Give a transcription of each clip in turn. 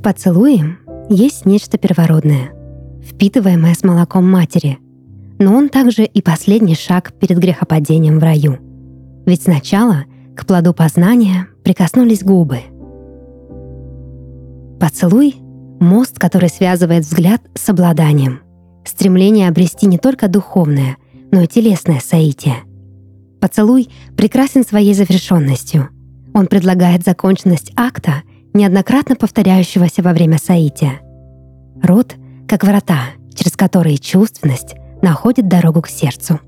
В поцелуе есть нечто первородное, впитываемое с молоком матери, но он также и последний шаг перед грехопадением в раю. Ведь сначала к плоду познания прикоснулись губы. Поцелуй — мост, который связывает взгляд с обладанием, стремление обрести не только духовное, но и телесное соитие. Поцелуй прекрасен своей завершенностью. Он предлагает законченность акта, неоднократно повторяющегося во время соития. Рот — как врата, через которые чувственность находит дорогу к сердцу.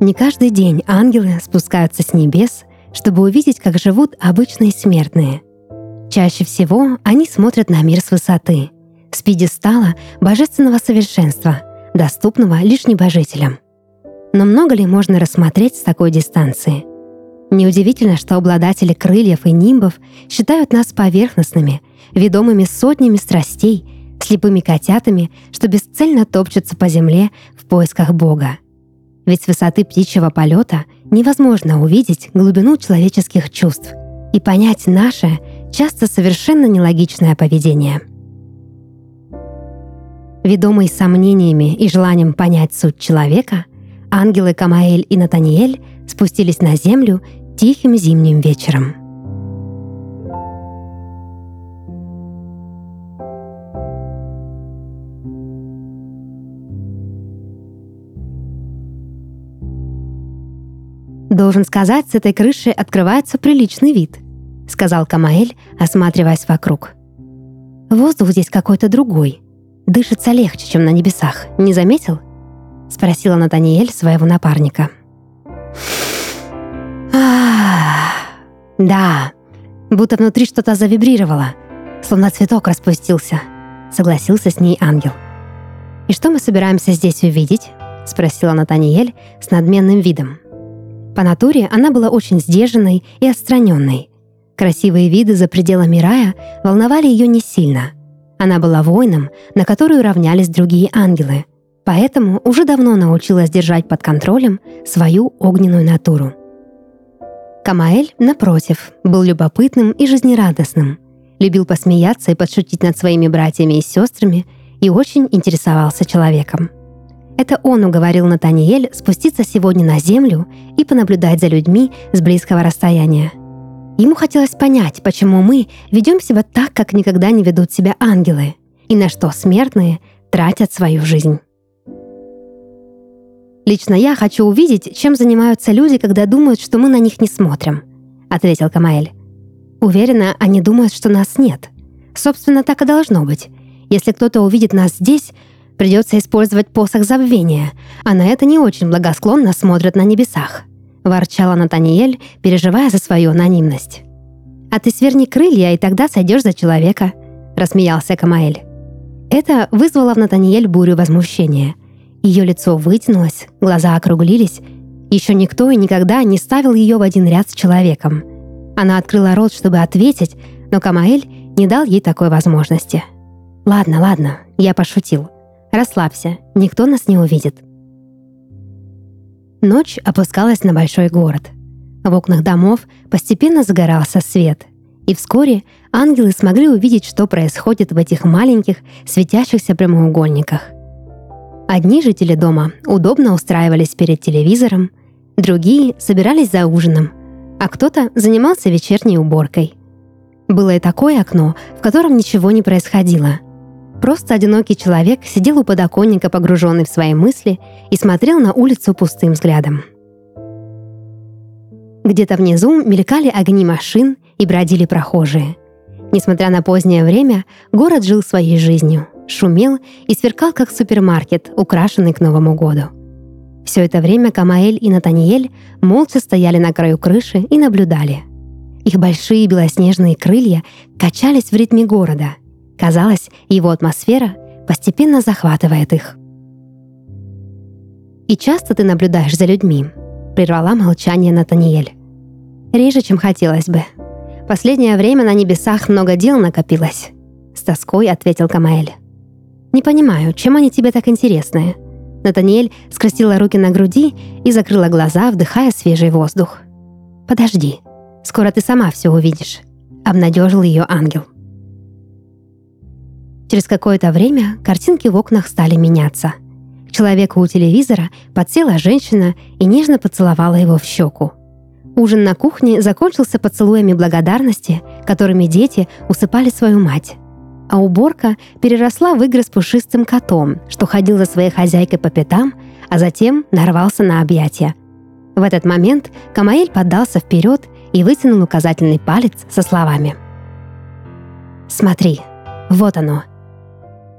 Не каждый день ангелы спускаются с небес, чтобы увидеть, как живут обычные смертные. Чаще всего они смотрят на мир с высоты, с пьедестала божественного совершенства, доступного лишь небожителям. Но много ли можно рассмотреть с такой дистанции? Неудивительно, что обладатели крыльев и нимбов считают нас поверхностными, ведомыми сотнями страстей, слепыми котятами, что бесцельно топчутся по земле в поисках Бога. Ведь с высоты птичьего полета невозможно увидеть глубину человеческих чувств и понять наше, часто совершенно нелогичное поведение. Ведомые сомнениями и желанием понять суть человека, ангелы Камаэль и Натаниэль спустились на землю тихим зимним вечером. «Должен сказать, с этой крыши открывается приличный вид», — сказал Камаэль, осматриваясь вокруг. «Воздух здесь какой-то другой. Дышится легче, чем на небесах. Не заметил?» — спросила Натаниэль своего напарника. «Да, будто внутри что-то завибрировало, словно цветок распустился», — согласился с ней ангел. «И что мы собираемся здесь увидеть?» — спросила Натаниэль с надменным видом. По натуре она была очень сдержанной и отстраненной. Красивые виды за пределами рая волновали ее не сильно. Она была воином, на которую равнялись другие ангелы, поэтому уже давно научилась держать под контролем свою огненную натуру. Камаэль, напротив, был любопытным и жизнерадостным, любил посмеяться и подшутить над своими братьями и сестрами и очень интересовался человеком — это он уговорил Натаниэль спуститься сегодня на землю и понаблюдать за людьми с близкого расстояния. Ему хотелось понять, почему мы ведем себя так, как никогда не ведут себя ангелы, и на что смертные тратят свою жизнь. «Лично я хочу увидеть, чем занимаются люди, когда думают, что мы на них не смотрим», — ответил Камаэль. «Уверена, они думают, что нас нет. Собственно, так и должно быть. Если кто-то увидит нас здесь, Придется использовать посох забвения, а на это не очень благосклонно смотрят на небесах», — ворчала Натаниэль, переживая за свою анонимность. «А ты сверни крылья, и тогда сойдешь за человека», — рассмеялся Камаэль. Это вызвало в Натаниэль бурю возмущения. Ее лицо вытянулось, глаза округлились. Еще никто и никогда не ставил ее в один ряд с человеком. Она открыла рот, чтобы ответить, но Камаэль не дал ей такой возможности. «Ладно, ладно, я пошутил. Расслабься, никто нас не увидит. Ночь опускалась на большой город. В окнах домов постепенно загорался свет, и вскоре ангелы смогли увидеть, что происходит в этих маленьких светящихся прямоугольниках. Одни жители дома удобно устраивались перед телевизором, другие собирались за ужином, а кто-то занимался вечерней уборкой. Было и такое окно, в котором ничего не происходило — Просто одинокий человек сидел у подоконника, погруженный в свои мысли, и смотрел на улицу пустым взглядом. Где-то внизу мелькали огни машин и бродили прохожие. Несмотря на позднее время, город жил своей жизнью, шумел и сверкал как супермаркет, украшенный к Новому году. Все это время Камаэль и Натаниэль молча стояли на краю крыши и наблюдали. Их большие белоснежные крылья качались в ритме города — Казалось, его атмосфера постепенно захватывает их. «И часто ты наблюдаешь за людьми?» — прервала молчание Натаниэль. «Реже, чем хотелось бы. Последнее время на небесах много дел накопилось», — с тоской ответил Камаэль. Не понимаю, чем они тебе так интересны?» Натаниэль скрестила руки на груди и закрыла глаза, вдыхая свежий воздух. «Подожди, скоро ты сама все увидишь», — обнадежил ее ангел. Через какое-то время картинки в окнах стали меняться. К человеку у телевизора подсела женщина и нежно поцеловала его в щеку. Ужин на кухне закончился поцелуями благодарности, которыми дети усыпали свою мать. А уборка переросла в игры с пушистым котом, что ходил за своей хозяйкой по пятам, а затем нарвался на объятия. В этот момент Камаэль поддался вперед и вытянул указательный палец со словами. «Смотри, вот оно».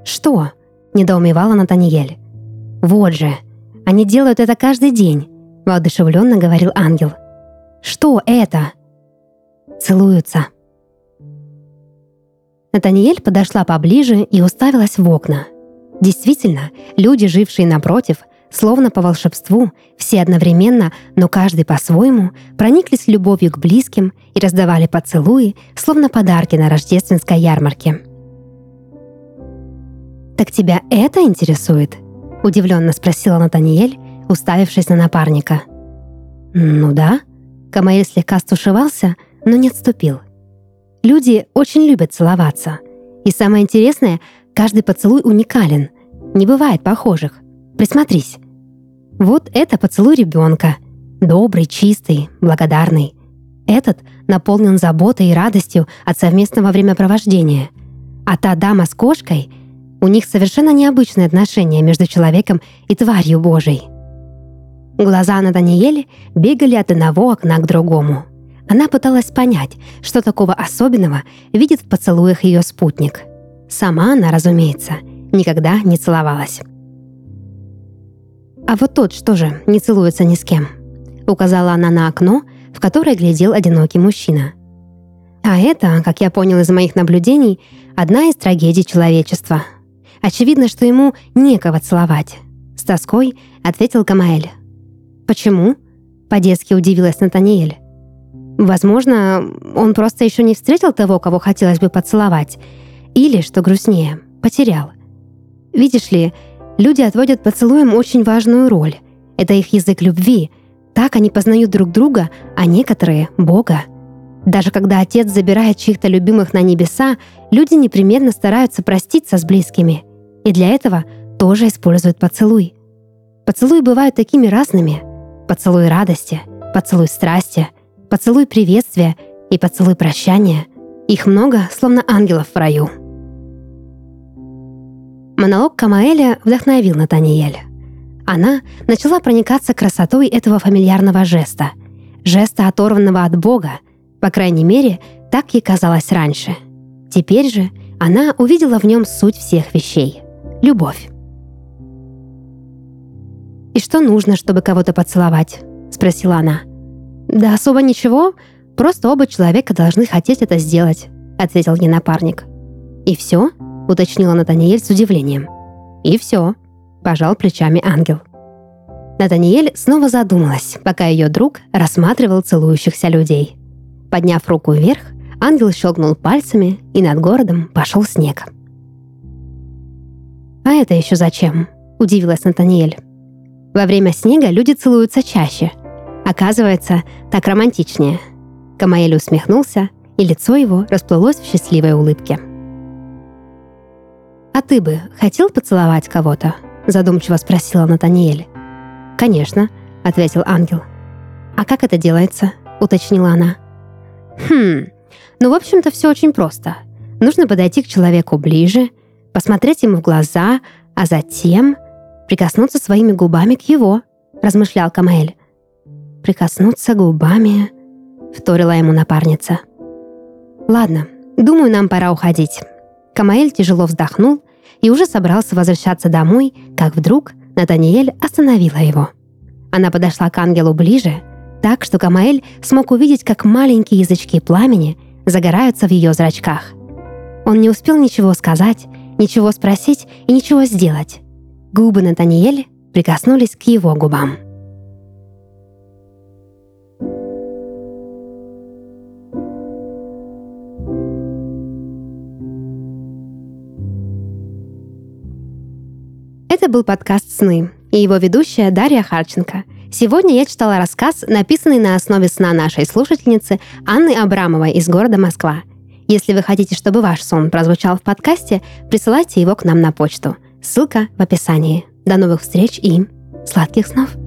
«Что?» — недоумевала Натаниэль. «Вот же, они делают это каждый день», — воодушевленно говорил ангел — что это?» «Целуются». Натаниэль подошла поближе и уставилась в окна. Действительно, люди, жившие напротив, словно по волшебству, все одновременно, но каждый по-своему, прониклись любовью к близким и раздавали поцелуи, словно подарки на рождественской ярмарке. «Так тебя это интересует?» — удивленно спросила Натаниэль, уставившись на напарника. «Ну да», Камаэль слегка стушевался, но не отступил. Люди очень любят целоваться. И самое интересное, каждый поцелуй уникален. Не бывает похожих. Присмотрись. Вот это поцелуй ребенка. Добрый, чистый, благодарный. Этот наполнен заботой и радостью от совместного времяпровождения. А та дама с кошкой, у них совершенно необычные отношения между человеком и тварью Божией. Глаза на Даниэле бегали от одного окна к другому. Она пыталась понять, что такого особенного видит в поцелуях ее спутник. Сама она, разумеется, никогда не целовалась. «А вот тот что же, не целуется ни с кем?» Указала она на окно, в которое глядел одинокий мужчина. А это, как я понял из моих наблюдений, одна из трагедий человечества. Очевидно, что ему некого целовать. С тоской ответил Камаэль. «Почему?» — по-детски удивилась Натаниэль. «Возможно, он просто еще не встретил того, кого хотелось бы поцеловать. Или, что грустнее, потерял. Видишь ли, люди отводят поцелуям очень важную роль. Это их язык любви. Так они познают друг друга, а некоторые — Бога. Даже когда отец забирает чьих-то любимых на небеса, люди непременно стараются проститься с близкими. И для этого тоже используют поцелуй. Поцелуи бывают такими разными — поцелуй радости, поцелуй страсти, поцелуй приветствия и поцелуй прощания. Их много, словно ангелов в раю. Монолог Камаэля вдохновил Натаниэль. Она начала проникаться красотой этого фамильярного жеста, жеста, оторванного от Бога, по крайней мере, так ей казалось раньше. Теперь же она увидела в нем суть всех вещей — любовь. «И что нужно, чтобы кого-то поцеловать?» — спросила она. «Да особо ничего, просто оба человека должны хотеть это сделать», — ответил ей напарник. «И все?» — уточнила Натаниэль с удивлением. «И все», — пожал плечами ангел. Натаниэль снова задумалась, пока ее друг рассматривал целующихся людей. Подняв руку вверх, ангел щелкнул пальцами, и над городом пошел снег. «А это еще зачем?» — удивилась Натаниэль. Во время снега люди целуются чаще. Оказывается, так романтичнее. Камаэль усмехнулся, и лицо его расплылось в счастливой улыбке. «А ты бы хотел поцеловать кого-то?» — задумчиво спросила Натаниэль. «Конечно», — ответил ангел. «А как это делается?» — уточнила она. «Хм, ну, в общем-то, все очень просто. Нужно подойти к человеку ближе, посмотреть ему в глаза, а затем прикоснуться своими губами к его», — размышлял Камаэль. «Прикоснуться губами», — вторила ему напарница. «Ладно, думаю, нам пора уходить». Камаэль тяжело вздохнул и уже собрался возвращаться домой, как вдруг Натаниэль остановила его. Она подошла к ангелу ближе, так что Камаэль смог увидеть, как маленькие язычки пламени загораются в ее зрачках. Он не успел ничего сказать, ничего спросить и ничего сделать. Губы Натаниэля прикоснулись к его губам. Это был подкаст «Сны» и его ведущая Дарья Харченко. Сегодня я читала рассказ, написанный на основе сна нашей слушательницы Анны Абрамовой из города Москва. Если вы хотите, чтобы ваш сон прозвучал в подкасте, присылайте его к нам на почту. Ссылка в описании. До новых встреч и сладких снов!